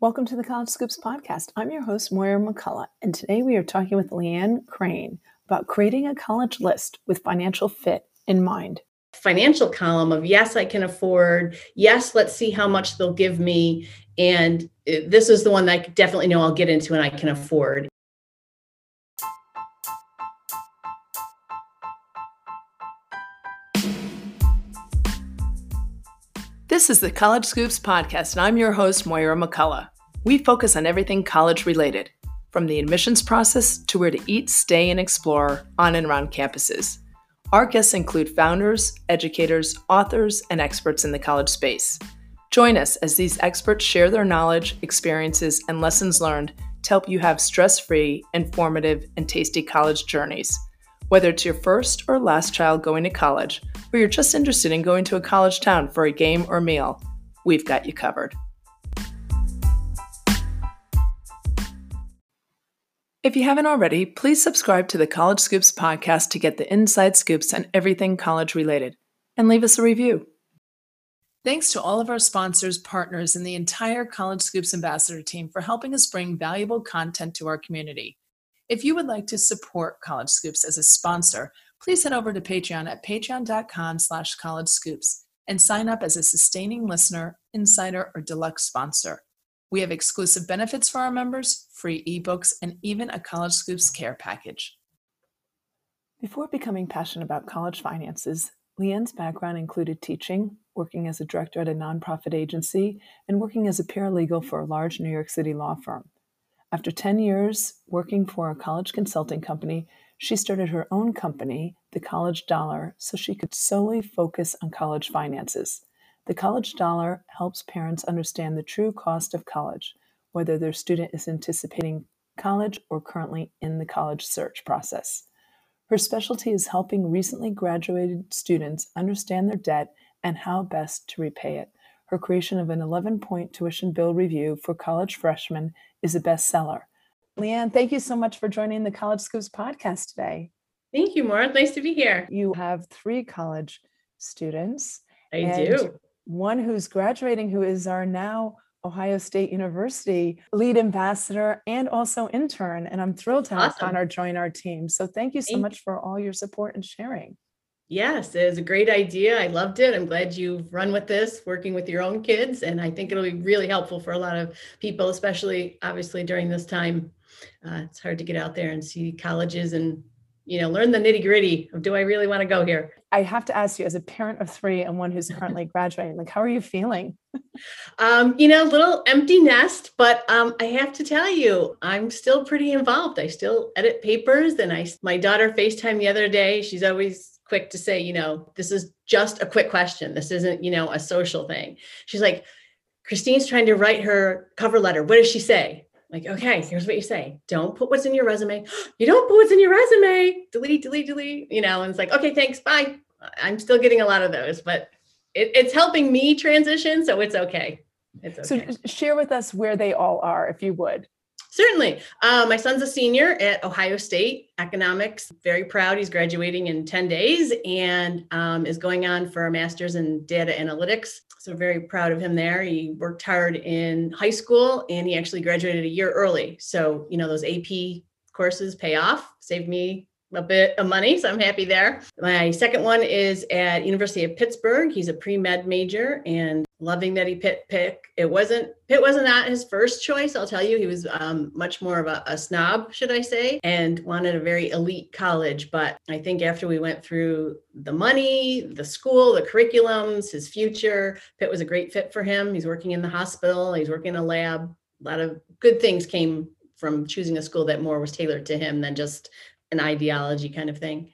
Welcome to the College Scoops podcast. I'm your host, Moira McCullough, and today we are talking with Leanne Crane about creating a college list with financial fit in mind. Financial column of yes, I can afford, yes, let's see how much they'll give me. And uh, this is the one that I definitely know I'll get into and I can afford. This is the College Scoops podcast, and I'm your host, Moira McCullough. We focus on everything college related, from the admissions process to where to eat, stay, and explore on and around campuses. Our guests include founders, educators, authors, and experts in the college space. Join us as these experts share their knowledge, experiences, and lessons learned to help you have stress free, informative, and tasty college journeys. Whether it's your first or last child going to college, or you're just interested in going to a college town for a game or meal, we've got you covered. If you haven't already, please subscribe to the College Scoops podcast to get the inside scoops on everything college related, and leave us a review. Thanks to all of our sponsors, partners, and the entire College Scoops ambassador team for helping us bring valuable content to our community. If you would like to support College Scoops as a sponsor, please head over to Patreon at patreon.com slash college scoops and sign up as a sustaining listener, insider, or deluxe sponsor. We have exclusive benefits for our members, free ebooks, and even a College Scoops care package. Before becoming passionate about college finances, Leanne's background included teaching, working as a director at a nonprofit agency, and working as a paralegal for a large New York City law firm. After 10 years working for a college consulting company, she started her own company, The College Dollar, so she could solely focus on college finances. The College Dollar helps parents understand the true cost of college, whether their student is anticipating college or currently in the college search process. Her specialty is helping recently graduated students understand their debt and how best to repay it. Her creation of an 11 point tuition bill review for college freshmen is a bestseller. Leanne, thank you so much for joining the College Scoops podcast today. Thank you, Maura. Nice to be here. You have three college students. I do. One who's graduating, who is our now Ohio State University lead ambassador and also intern. And I'm thrilled to have awesome. Connor join our team. So thank you so thank much for all your support and sharing. Yes, it was a great idea. I loved it. I'm glad you've run with this, working with your own kids. And I think it'll be really helpful for a lot of people, especially obviously during this time. Uh, it's hard to get out there and see colleges and you know learn the nitty gritty of do I really want to go here. I have to ask you, as a parent of three and one who's currently graduating, like how are you feeling? um, you know, little empty nest, but um, I have to tell you, I'm still pretty involved. I still edit papers, and I my daughter Facetime the other day. She's always quick to say, you know, this is just a quick question. This isn't, you know, a social thing. She's like, Christine's trying to write her cover letter. What does she say? Like, okay, here's what you say. Don't put what's in your resume. You don't put what's in your resume. Delete, delete, delete. You know, and it's like, okay, thanks, bye. I'm still getting a lot of those, but it, it's helping me transition, so it's okay. It's okay. So share with us where they all are, if you would. Certainly. Uh, my son's a senior at Ohio State economics. Very proud. He's graduating in 10 days and um, is going on for a master's in data analytics. So, very proud of him there. He worked hard in high school and he actually graduated a year early. So, you know, those AP courses pay off, saved me a bit of money, so I'm happy there. My second one is at University of Pittsburgh. He's a pre-med major and loving that he pit pick. It wasn't Pitt wasn't not his first choice. I'll tell you, he was um, much more of a, a, snob, should I say, and wanted a very elite college. But I think after we went through the money, the school, the curriculums, his future, Pitt was a great fit for him. He's working in the hospital. He's working in a lab. A lot of good things came from choosing a school that more was tailored to him than just an ideology kind of thing.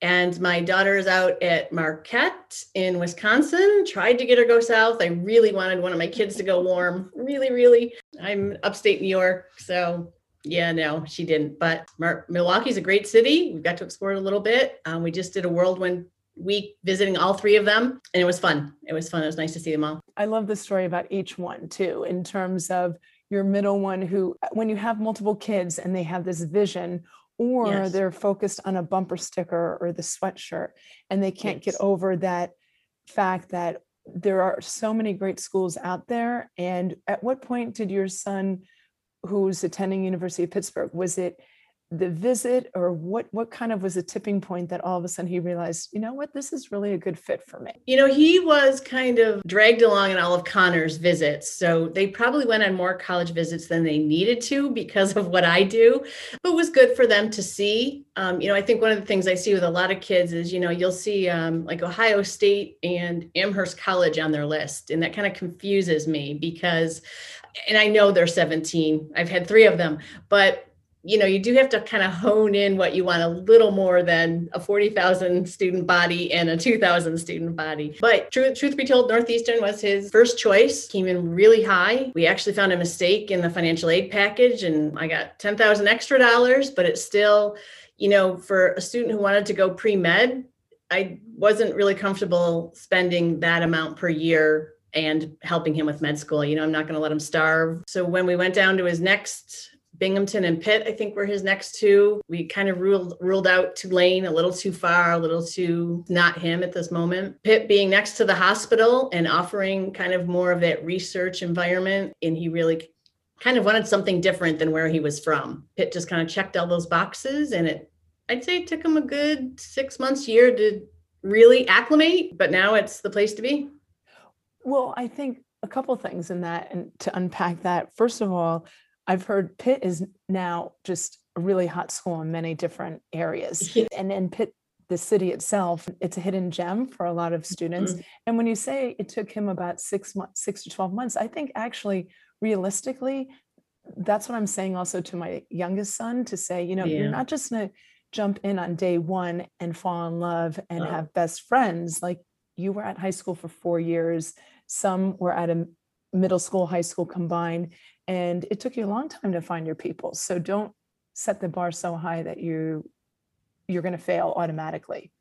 And my daughter is out at Marquette in Wisconsin. Tried to get her go south. I really wanted one of my kids to go warm. Really, really. I'm upstate New York, so yeah, no, she didn't. But Mar- Milwaukee's a great city. We got to explore it a little bit. Um, we just did a whirlwind week visiting all three of them, and it was fun. It was fun. It was nice to see them all. I love the story about each one too, in terms of your middle one who, when you have multiple kids and they have this vision or yes. they're focused on a bumper sticker or the sweatshirt and they can't yes. get over that fact that there are so many great schools out there. And at what point did your son, who's attending University of Pittsburgh, was it the visit or what what kind of was a tipping point that all of a sudden he realized you know what? This is really a good fit for me. You know he was kind of dragged along in all of connor's visits so they probably went on more college visits than they needed to because of what i do but was good for them to see. Um, you know i think one of the things i see with a lot of kids is you know you'll see um, like ohio state and amherst college on their list and that kind of confuses me because and i know they're 17 i've had three of them but you know, you do have to kind of hone in what you want a little more than a 40,000 student body and a 2,000 student body. But truth, truth be told, Northeastern was his first choice, came in really high. We actually found a mistake in the financial aid package and I got 10,000 extra dollars, but it's still, you know, for a student who wanted to go pre med, I wasn't really comfortable spending that amount per year and helping him with med school. You know, I'm not going to let him starve. So when we went down to his next Binghamton and Pitt, I think were his next two. We kind of ruled ruled out Tulane a little too far, a little too not him at this moment. Pitt being next to the hospital and offering kind of more of that research environment, and he really kind of wanted something different than where he was from. Pitt just kind of checked all those boxes, and it I'd say it took him a good six months, year to really acclimate, but now it's the place to be. Well, I think a couple things in that and to unpack that. First of all, I've heard Pitt is now just a really hot school in many different areas. Yeah. And then Pitt, the city itself, it's a hidden gem for a lot of students. Mm-hmm. And when you say it took him about six months, six to 12 months, I think actually realistically, that's what I'm saying also to my youngest son to say, you know, yeah. you're not just gonna jump in on day one and fall in love and oh. have best friends. Like you were at high school for four years, some were at a middle school, high school combined and it took you a long time to find your people. So don't set the bar so high that you you're going to fail automatically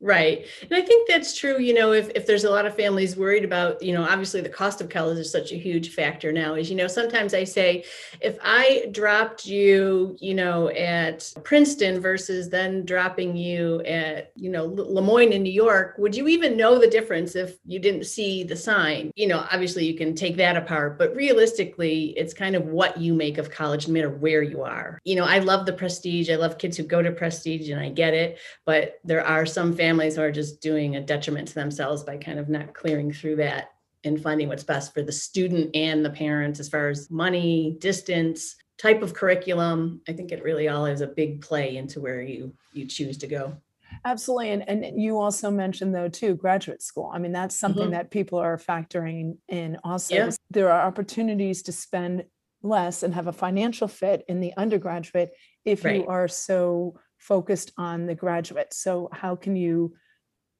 Right. And I think that's true, you know, if, if there's a lot of families worried about, you know, obviously the cost of college is such a huge factor now. Is, you know, sometimes I say, if I dropped you, you know, at Princeton versus then dropping you at, you know, Le Moyne in New York, would you even know the difference if you didn't see the sign? You know, obviously you can take that apart, but realistically, it's kind of what you make of college, no matter where you are. You know, I love the prestige. I love kids who go to prestige and I get it, but there are some families families are just doing a detriment to themselves by kind of not clearing through that and finding what's best for the student and the parents as far as money, distance, type of curriculum. I think it really all is a big play into where you you choose to go. Absolutely. And, and you also mentioned though too graduate school. I mean, that's something mm-hmm. that people are factoring in also. Yeah. There are opportunities to spend less and have a financial fit in the undergraduate if right. you are so focused on the graduate. So, how can you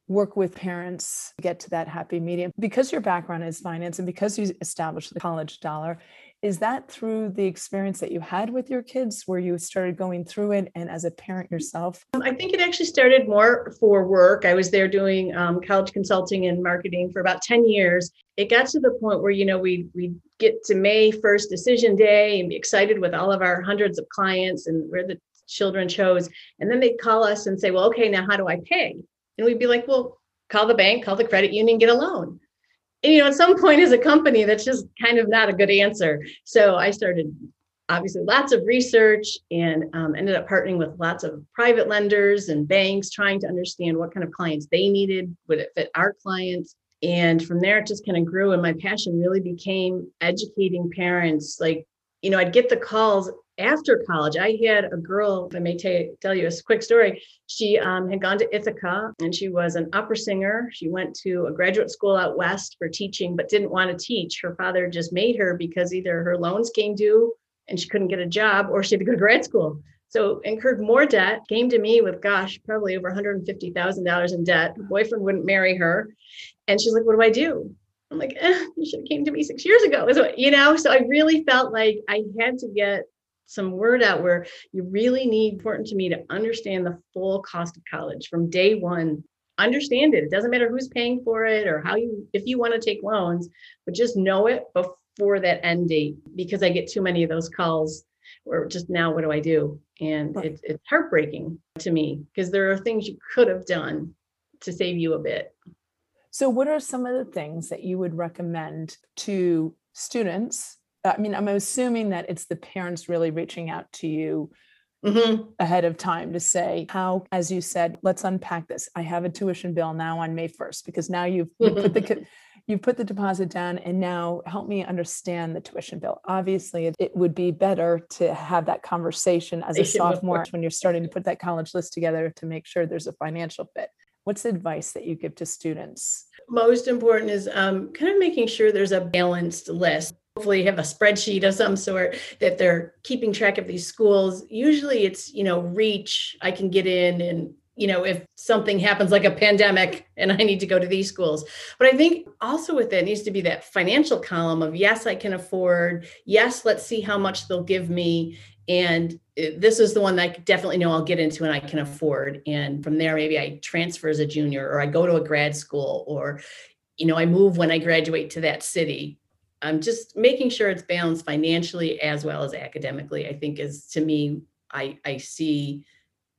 work with parents get to that happy medium? Because your background is finance and because you established the college dollar, is that through the experience that you had with your kids where you started going through it and as a parent yourself? Um, I think it actually started more for work. I was there doing um, college consulting and marketing for about 10 years. It got to the point where, you know, we we get to May 1st decision day and be excited with all of our hundreds of clients and we're the children chose. And then they'd call us and say, well, okay, now how do I pay? And we'd be like, well, call the bank, call the credit union, get a loan. And, you know, at some point as a company, that's just kind of not a good answer. So I started obviously lots of research and um, ended up partnering with lots of private lenders and banks, trying to understand what kind of clients they needed, would it fit our clients? And from there, it just kind of grew. And my passion really became educating parents. Like, you know, I'd get the calls after college, I had a girl, if I may t- tell you a quick story. She um, had gone to Ithaca and she was an opera singer. She went to a graduate school out west for teaching, but didn't want to teach. Her father just made her because either her loans came due and she couldn't get a job or she had to go to grad school. So incurred more debt, came to me with, gosh, probably over $150,000 in debt. Her boyfriend wouldn't marry her. And she's like, what do I do? I'm like, eh, you should have came to me six years ago. So, you know, so I really felt like I had to get some word out where you really need important to me to understand the full cost of college from day one. Understand it. It doesn't matter who's paying for it or how you if you want to take loans but just know it before that end date because i get too many of those calls or just now what do i do? And it's, it's heartbreaking to me because there are things you could have done to save you a bit. So, what are some of the things that you would recommend to students? I mean, I'm assuming that it's the parents really reaching out to you mm-hmm. ahead of time to say, how, as you said, let's unpack this. I have a tuition bill now on May 1st because now you've, you've put the you've put the deposit down and now help me understand the tuition bill. Obviously, it, it would be better to have that conversation as a sophomore when you're starting to put that college list together to make sure there's a financial fit. What's the advice that you give to students? Most important is um, kind of making sure there's a balanced list. Hopefully, have a spreadsheet of some sort that they're keeping track of these schools. Usually, it's you know reach. I can get in and you know, if something happens like a pandemic and I need to go to these schools. But I think also with it needs to be that financial column of yes, I can afford. Yes, let's see how much they'll give me. And uh, this is the one that I definitely know I'll get into and I can afford. And from there, maybe I transfer as a junior or I go to a grad school or, you know, I move when I graduate to that city. I'm just making sure it's balanced financially as well as academically, I think is to me, I, I see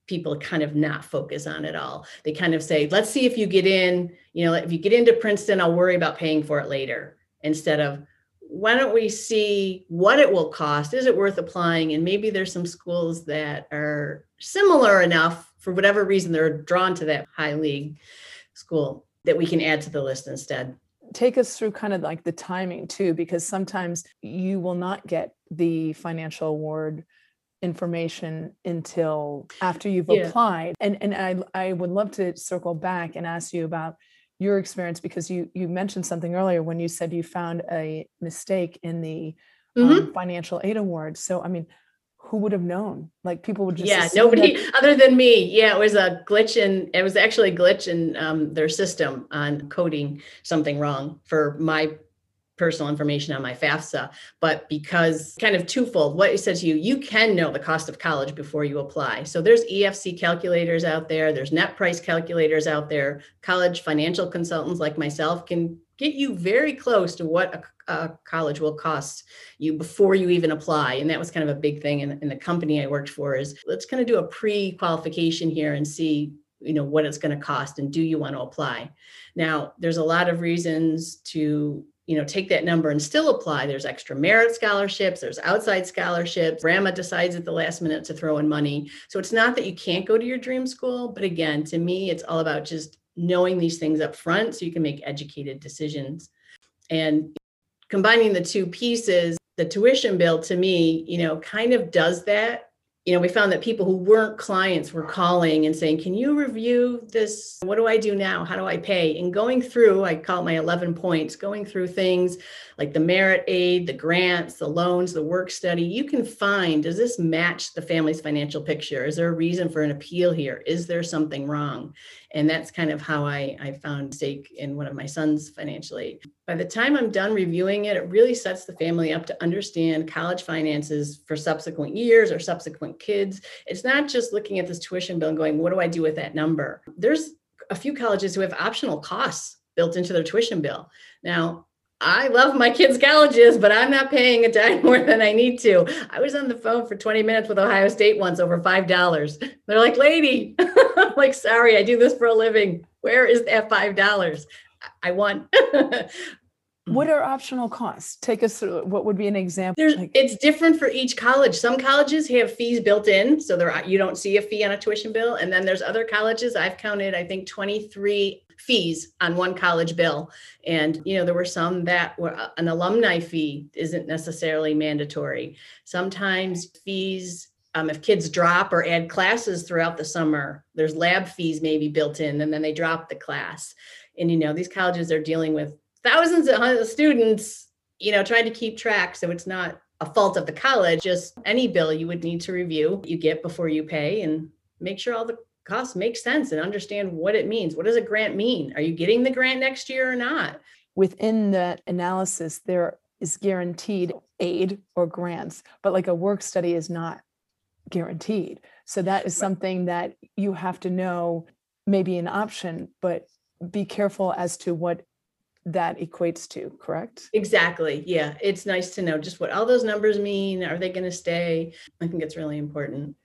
people kind of not focus on it all. They kind of say, let's see if you get in, you know, if you get into Princeton, I'll worry about paying for it later instead of why don't we see what it will cost? Is it worth applying? And maybe there's some schools that are similar enough for whatever reason they're drawn to that high league school that we can add to the list instead. Take us through kind of like the timing too, because sometimes you will not get the financial award information until after you've yeah. applied. And and I I would love to circle back and ask you about your experience because you you mentioned something earlier when you said you found a mistake in the um, mm-hmm. um, financial aid award. So I mean, who would have known? Like people would just yeah, nobody that- other than me. Yeah, it was a glitch in it was actually a glitch in um, their system on coding something wrong for my personal information on my FAFSA, but because kind of twofold, what it says to you, you can know the cost of college before you apply. So there's EFC calculators out there, there's net price calculators out there. College financial consultants like myself can get you very close to what a, a college will cost you before you even apply. And that was kind of a big thing in, in the company I worked for is let's kind of do a pre-qualification here and see you know what it's going to cost and do you want to apply? Now there's a lot of reasons to you know take that number and still apply. There's extra merit scholarships there's outside scholarships. Grandma decides at the last minute to throw in money. So it's not that you can't go to your dream school but again to me it's all about just knowing these things up front so you can make educated decisions. And combining the two pieces the tuition bill to me you know kind of does that you know, we found that people who weren't clients were calling and saying, Can you review this? What do I do now? How do I pay? And going through, I call my 11 points, going through things like the merit aid, the grants, the loans, the work study. You can find does this match the family's financial picture? Is there a reason for an appeal here? Is there something wrong? And that's kind of how I, I found stake in one of my son's financial aid. By the time I'm done reviewing it, it really sets the family up to understand college finances for subsequent years or subsequent kids. It's not just looking at this tuition bill and going, what do I do with that number? There's a few colleges who have optional costs built into their tuition bill. Now, I love my kids' colleges, but I'm not paying a dime more than I need to. I was on the phone for 20 minutes with Ohio State once over $5. They're like, lady, I'm like, sorry, I do this for a living. Where is that $5? I want. what are optional costs? Take us through what would be an example. There's, it's different for each college. Some colleges have fees built in, so there you don't see a fee on a tuition bill. And then there's other colleges. I've counted, I think, 23 fees on one college bill. And, you know, there were some that were uh, an alumni fee isn't necessarily mandatory. Sometimes fees, um, if kids drop or add classes throughout the summer, there's lab fees maybe built in and then they drop the class. And, you know, these colleges are dealing with thousands of students, you know, trying to keep track. So it's not a fault of the college, just any bill you would need to review, you get before you pay and make sure all the costs make sense and understand what it means. What does a grant mean? Are you getting the grant next year or not? Within that analysis, there is guaranteed aid or grants, but like a work study is not guaranteed. So that is something that you have to know maybe an option, but be careful as to what that equates to, correct? Exactly. Yeah. It's nice to know just what all those numbers mean. Are they going to stay? I think it's really important.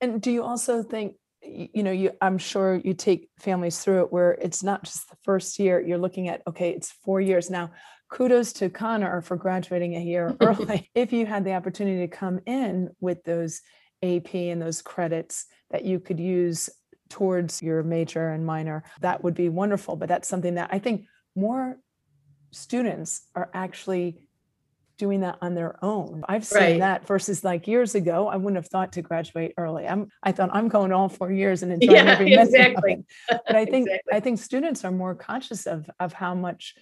And do you also think you know you i'm sure you take families through it where it's not just the first year you're looking at okay it's four years now kudos to connor for graduating a year early if you had the opportunity to come in with those ap and those credits that you could use towards your major and minor that would be wonderful but that's something that i think more students are actually doing that on their own. I've seen right. that versus like years ago, I wouldn't have thought to graduate early. I'm I thought I'm going all four years and enjoying yeah, every minute. Exactly. But I think exactly. I think students are more conscious of of how much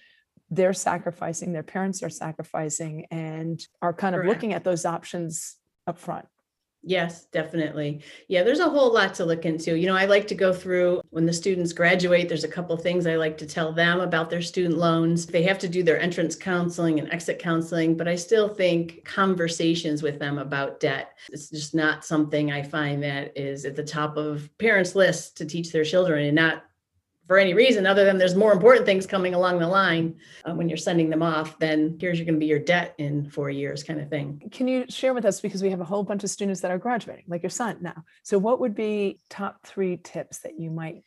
they're sacrificing, their parents are sacrificing, and are kind of Correct. looking at those options up front. Yes, definitely. Yeah, there's a whole lot to look into. You know, I like to go through when the students graduate, there's a couple things I like to tell them about their student loans. They have to do their entrance counseling and exit counseling, but I still think conversations with them about debt. It's just not something I find that is at the top of parents' lists to teach their children and not for any reason other than there's more important things coming along the line uh, when you're sending them off then here's you're going to be your debt in four years kind of thing can you share with us because we have a whole bunch of students that are graduating like your son now so what would be top three tips that you might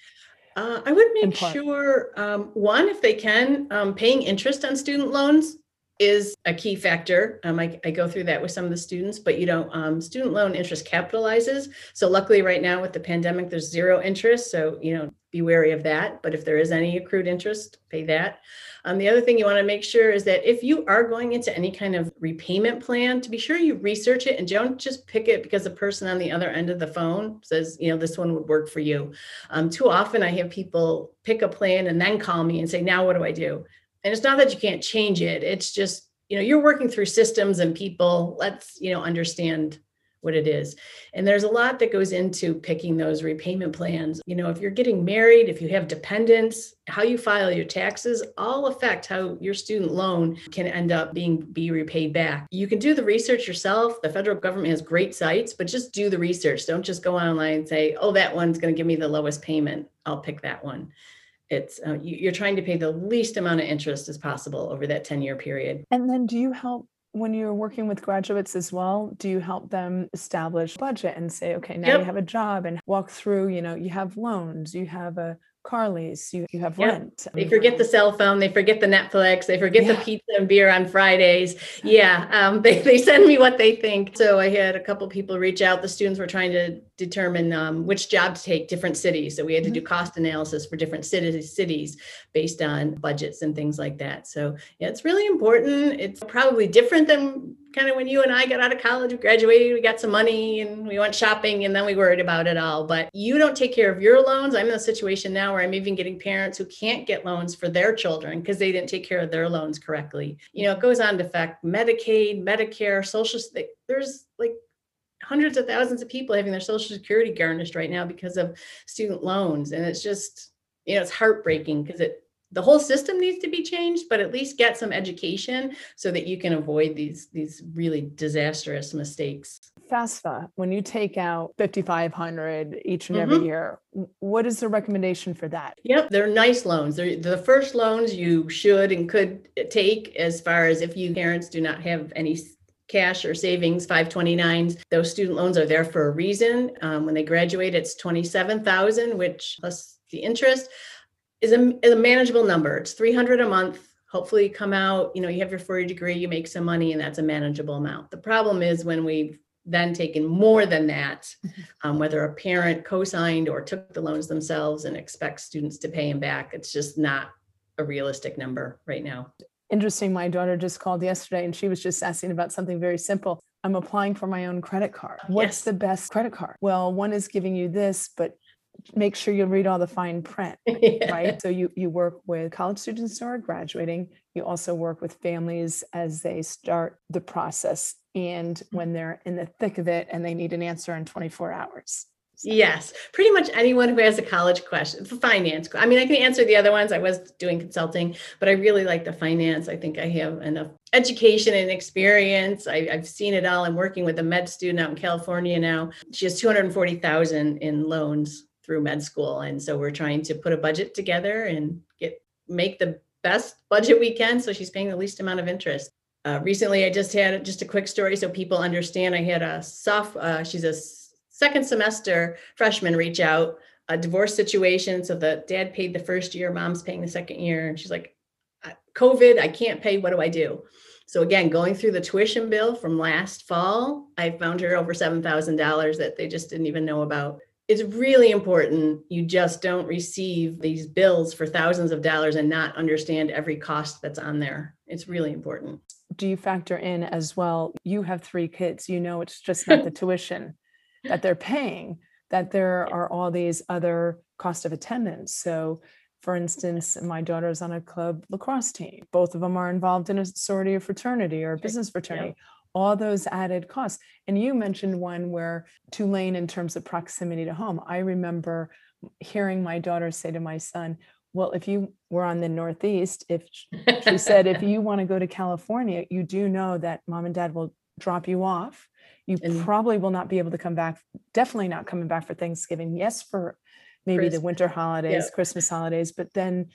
uh, i would make impart? sure um, one if they can um, paying interest on student loans is a key factor. Um, I, I, go through that with some of the students, but you know, um, student loan interest capitalizes. So luckily right now with the pandemic, there's zero interest. So, you know, be wary of that. But if there is any accrued interest, pay that. Um, the other thing you want to make sure is that if you are going into any kind of repayment plan, to be sure you research it and don't just pick it because the person on the other end of the phone says, you know, this one would work for you. Um, too often I have people pick a plan and then call me and say, now what do I do? and it's not that you can't change it it's just you know you're working through systems and people let's you know understand what it is. And there's a lot that goes into picking those repayment plans. You know if you're getting married if you have dependents how you file your taxes all affect how your student loan can end up being be repaid back. You can do the research yourself. The federal government has great sites but just do the research. Don't just go online and say oh that one's going to give me the lowest payment. I'll pick that one. It's uh, you, are trying to pay the least amount of interest as possible over that 10 year period. And then do you help when you're working with graduates as well do you help them establish budget and say okay now yep. you have a job and walk through you know you have loans you have a car lease, you, you have yep. rent. They forget the cell phone, they forget the Netflix, they forget yeah. the pizza and beer on Fridays. Yeah, um, they, they send me what they think. So I had a couple people reach out. The students were trying to determine um, which job to take, different cities. So we had to mm-hmm. do cost analysis for different cities, cities based on budgets and things like that. So yeah, it's really important. It's probably different than kind of when you and I got out of college, we graduated, we got some money and we went shopping and then we worried about it all. But you don't take care of your loans. I'm in a situation now where I'm even getting parents who can't get loans for their children because they didn't take care of their loans correctly. You know, it goes on to affect Medicaid, Medicare, social, there's like hundreds of thousands of people having their social security garnished right now because of student loans. And it's just, you know, it's heartbreaking because it the whole system needs to be changed but at least get some education so that you can avoid these these really disastrous mistakes FAFSA, when you take out 5,500 each and mm-hmm. every year, what is the recommendation for that? Yep, they're nice loans. They're the first loans you should and could take as far as if you parents do not have any cash or savings 529s those student loans are there for a reason um, when they graduate it's 27000 which plus the interest is a, is a manageable number. It's 300 a month. Hopefully, you come out, you know, you have your 40 degree, you make some money, and that's a manageable amount. The problem is when we've then taken more than that, um, whether a parent co signed or took the loans themselves and expects students to pay them back. It's just not a realistic number right now. Interesting. My daughter just called yesterday and she was just asking about something very simple. I'm applying for my own credit card. What's yes. the best credit card? Well, one is giving you this, but make sure you read all the fine print yeah. right so you you work with college students who are graduating you also work with families as they start the process and mm. when they're in the thick of it and they need an answer in 24 hours. Yes, pretty much anyone who has a college question, finance. I mean, I can answer the other ones. I was doing consulting, but I really like the finance. I think I have enough education and experience. I, have seen it all. I'm working with a med student out in California now. She has 240,000 in loans through med school. And so we're trying to put a budget together and get make the best budget we can so she's paying the least amount of interest. Uh, recently, I just had just a quick story so people understand. I had a soft, uh, she's a second semester freshmen reach out, a divorce situation. So the dad paid the first year, mom's paying the second year. And she's like, COVID, I can't pay. What do I do? So again, going through the tuition bill from last fall, I found her over $7,000 that they just didn't even know about. It's really important you just don't receive these bills for thousands of dollars and not understand every cost that's on there. It's really important. Do you factor in as well? You have three kids, you know, it's just not the tuition that they're paying, that there are all these other cost of attendance. So for instance, my daughter's on a club lacrosse team. Both of them are involved in a sorority or fraternity or business fraternity. All those added costs. And you mentioned one where Tulane, in terms of proximity to home, I remember hearing my daughter say to my son, well, if you were on the Northeast, if she said, if you want to go to California, you do know that mom and dad will drop you off. You and probably will not be able to come back, definitely not coming back for Thanksgiving. Yes, for maybe Christmas. the winter holidays, yeah. Christmas holidays, but then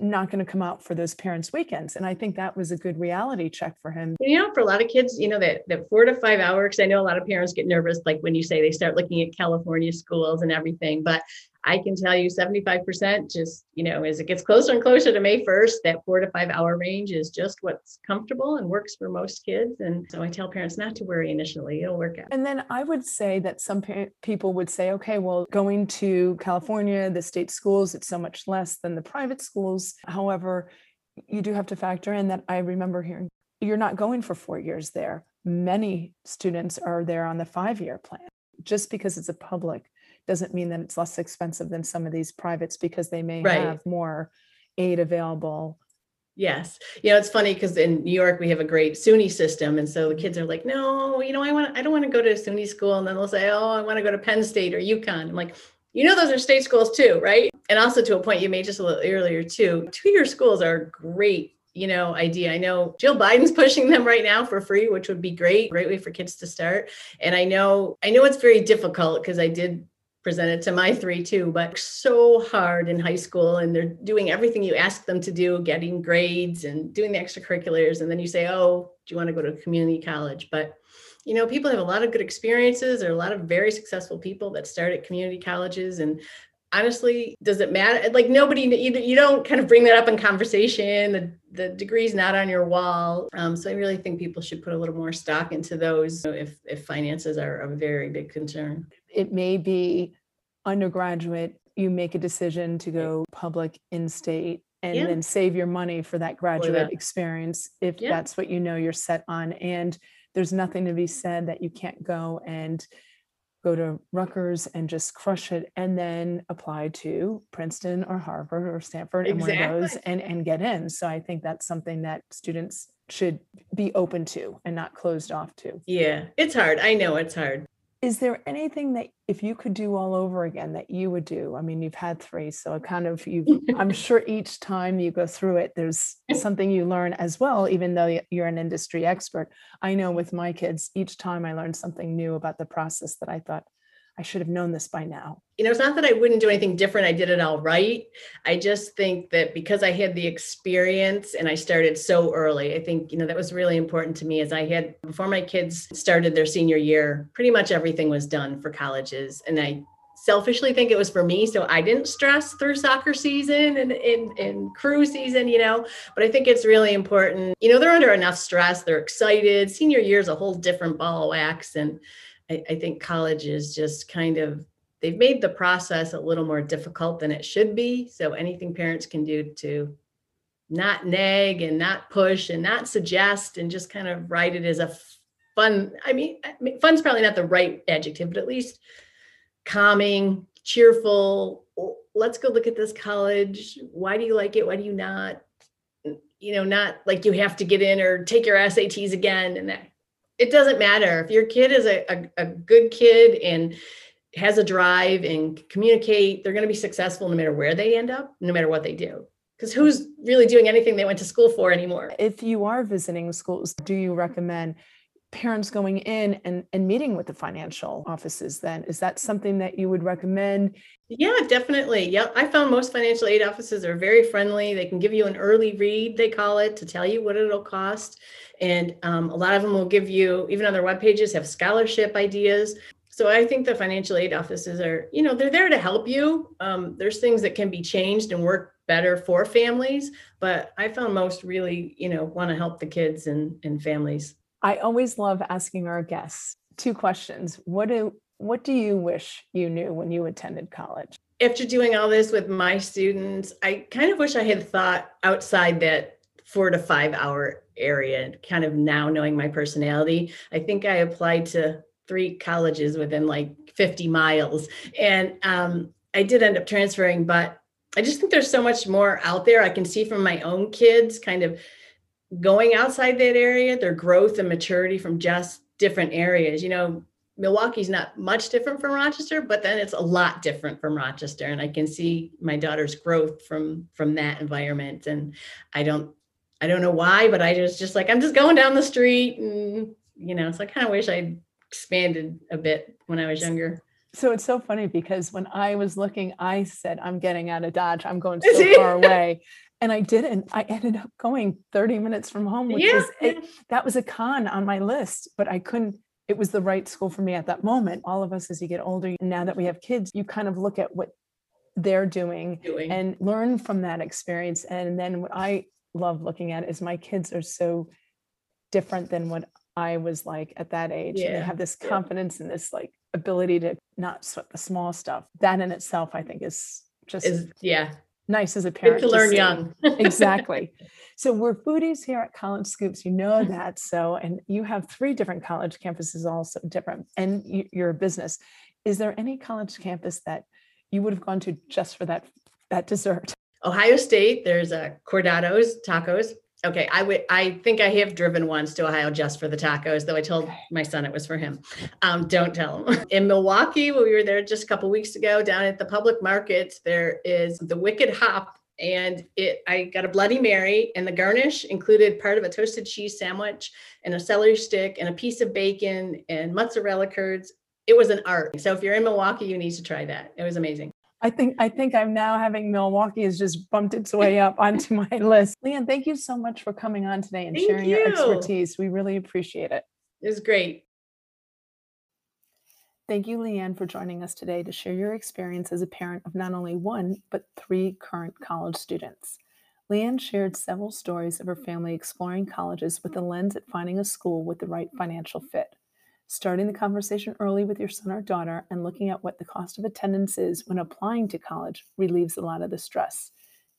not going to come out for those parents' weekends. And I think that was a good reality check for him. You know, for a lot of kids, you know, that that four to five hours, I know a lot of parents get nervous, like when you say they start looking at California schools and everything. But I can tell you 75% just, you know, as it gets closer and closer to May 1st, that four to five hour range is just what's comfortable and works for most kids. And so I tell parents not to worry initially, it'll work out. And then I would say that some people would say, okay, well, going to California, the state schools, it's so much less than the private schools. However, you do have to factor in that I remember hearing you're not going for four years there. Many students are there on the five year plan. Just because it's a public doesn't mean that it's less expensive than some of these privates because they may right. have more aid available Yes. You know, it's funny because in New York we have a great SUNY system. And so the kids are like, no, you know, I want I don't want to go to SUNY school. And then they'll say, Oh, I want to go to Penn State or UConn. I'm like, you know, those are state schools too, right? And also to a point you made just a little earlier too, two-year schools are great you know idea i know jill biden's pushing them right now for free which would be great great way for kids to start and i know i know it's very difficult because i did presented to my three too, but so hard in high school and they're doing everything you ask them to do, getting grades and doing the extracurriculars. And then you say, oh, do you want to go to community college? But you know, people have a lot of good experiences. There are a lot of very successful people that start at community colleges. And honestly, does it matter? Like nobody, you, you don't kind of bring that up in conversation. The, the degree's not on your wall. Um, so I really think people should put a little more stock into those if, if finances are a very big concern it may be undergraduate, you make a decision to go public in state and yeah. then save your money for that graduate that. experience if yeah. that's what you know you're set on. And there's nothing to be said that you can't go and go to Rutgers and just crush it and then apply to Princeton or Harvard or Stanford exactly. and one of those and, and get in. So I think that's something that students should be open to and not closed off to. Yeah, it's hard. I know it's hard is there anything that if you could do all over again that you would do? I mean you've had three so kind of you i'm sure each time you go through it there's something you learn as well even though you're an industry expert. I know with my kids each time i learned something new about the process that i thought I should have known this by now. You know, it's not that I wouldn't do anything different. I did it all right. I just think that because I had the experience and I started so early, I think, you know, that was really important to me as I had before my kids started their senior year, pretty much everything was done for colleges. And I selfishly think it was for me. So I didn't stress through soccer season and, and, and crew season, you know, but I think it's really important. You know, they're under enough stress. They're excited. Senior year is a whole different ball of wax. And I, I think college is just kind of they've made the process a little more difficult than it should be. So anything parents can do to not nag and not push and not suggest and just kind of write it as a fun. I mean, I mean fun's probably not the right adjective, but at least calming, cheerful. Oh, let's go look at this college. Why do you like it? Why do you not? You know, not like you have to get in or take your SATs again and that it doesn't matter. If your kid is a, a, a good kid and has a drive and communicate they're going to be successful no matter where they end up no matter what they do. Because who's really doing anything they went to school for anymore? If you are visiting schools do you recommend parents going in and, and meeting with the financial offices then? Is that something that you would recommend? Yeah definitely. Yep i found most financial aid offices are very friendly. They can give you an early read they call it to tell you what it'll cost and um, a lot of them will give you even on their web pages have scholarship ideas So I think the financial aid offices are, you know, they're there to help you. Um, there's things that can be changed and work better for families, but I found most really, you know, want to help the kids and, and families. I always love asking our guests two questions. What do what do you wish you knew when you attended college? After doing all this with my students, I kind of wish I had thought outside that four to five hour area, kind of now knowing my personality. I think I applied to three colleges within like 50 miles. And um, I did end up transferring, but I just think there's so much more out there. I can see from my own kids kind of going outside that area, their growth and maturity from just different areas. You know, Milwaukee's not much different from Rochester, but then it's a lot different from Rochester. And I can see my daughter's growth from from that environment. And I don't I don't know why, but I just just like I'm just going down the street and you know, so I kind of wish I'd expanded a bit when I was younger. So it's so funny because when I was looking, I said, I'm getting out of Dodge. I'm going so far away. And I didn't. I ended up going 30 minutes from home, which yeah. was a, that was a con on my list, but I couldn't. It was the right school for me at that moment. All of us, as you get older, now that we have kids, you kind of look at what they're doing, doing. and learn from that experience. And then what I love looking at is my kids are so different than what I was like at that age. Yeah. And they have this confidence yeah. and this like ability to not sweat the small stuff. That in itself, I think, is just is yeah nice as a parent Good to, to learn see. young. exactly. So we're foodies here at College Scoops. You know that. So and you have three different college campuses, also different, and you're a business. Is there any college campus that you would have gone to just for that that dessert? Ohio State. There's a Condado's tacos Okay, I would. I think I have driven once to Ohio just for the tacos, though I told my son it was for him. Um, don't tell him. In Milwaukee, when we were there just a couple weeks ago, down at the public market, there is the Wicked Hop, and it. I got a Bloody Mary, and the garnish included part of a toasted cheese sandwich and a celery stick and a piece of bacon and mozzarella curds. It was an art. So if you're in Milwaukee, you need to try that. It was amazing. I think I think I'm now having Milwaukee has just bumped its way up onto my list. Leanne, thank you so much for coming on today and thank sharing you. your expertise. We really appreciate it. It was great. Thank you, Leanne, for joining us today to share your experience as a parent of not only one, but three current college students. Leanne shared several stories of her family exploring colleges with a lens at finding a school with the right financial fit starting the conversation early with your son or daughter and looking at what the cost of attendance is when applying to college relieves a lot of the stress.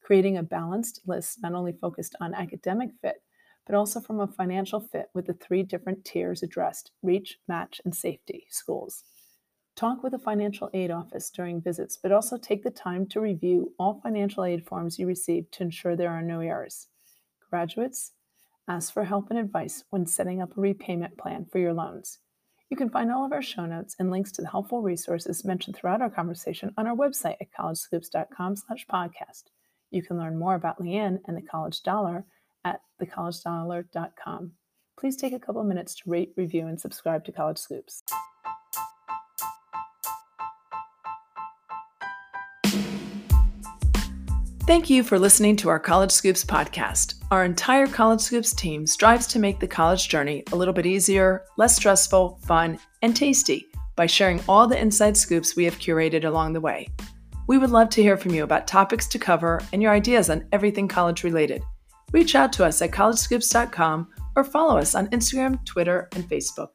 Creating a balanced list not only focused on academic fit, but also from a financial fit with the three different tiers addressed reach, match, and safety schools. Talk with a financial aid office during visits, but also take the time to review all financial aid forms you receive to ensure there are no errors. Graduates, ask for help and advice when setting up a repayment plan for your loans. You can find all of our show notes and links to the helpful resources mentioned throughout our conversation on our website at collegescoops.com slash podcast. You can learn more about Leanne and the College Dollar at thecollegedollar.com. Please take a couple minutes to rate, review, and subscribe to College Scoops. Thank you for listening to our College Scoops podcast. Our entire College Scoops team strives to make the college journey a little bit easier, less stressful, fun, and tasty by sharing all the inside scoops we have curated along the way. We would love to hear from you about topics to cover and your ideas on everything college related. Reach out to us at collegescoops.com or follow us on Instagram, Twitter, and Facebook.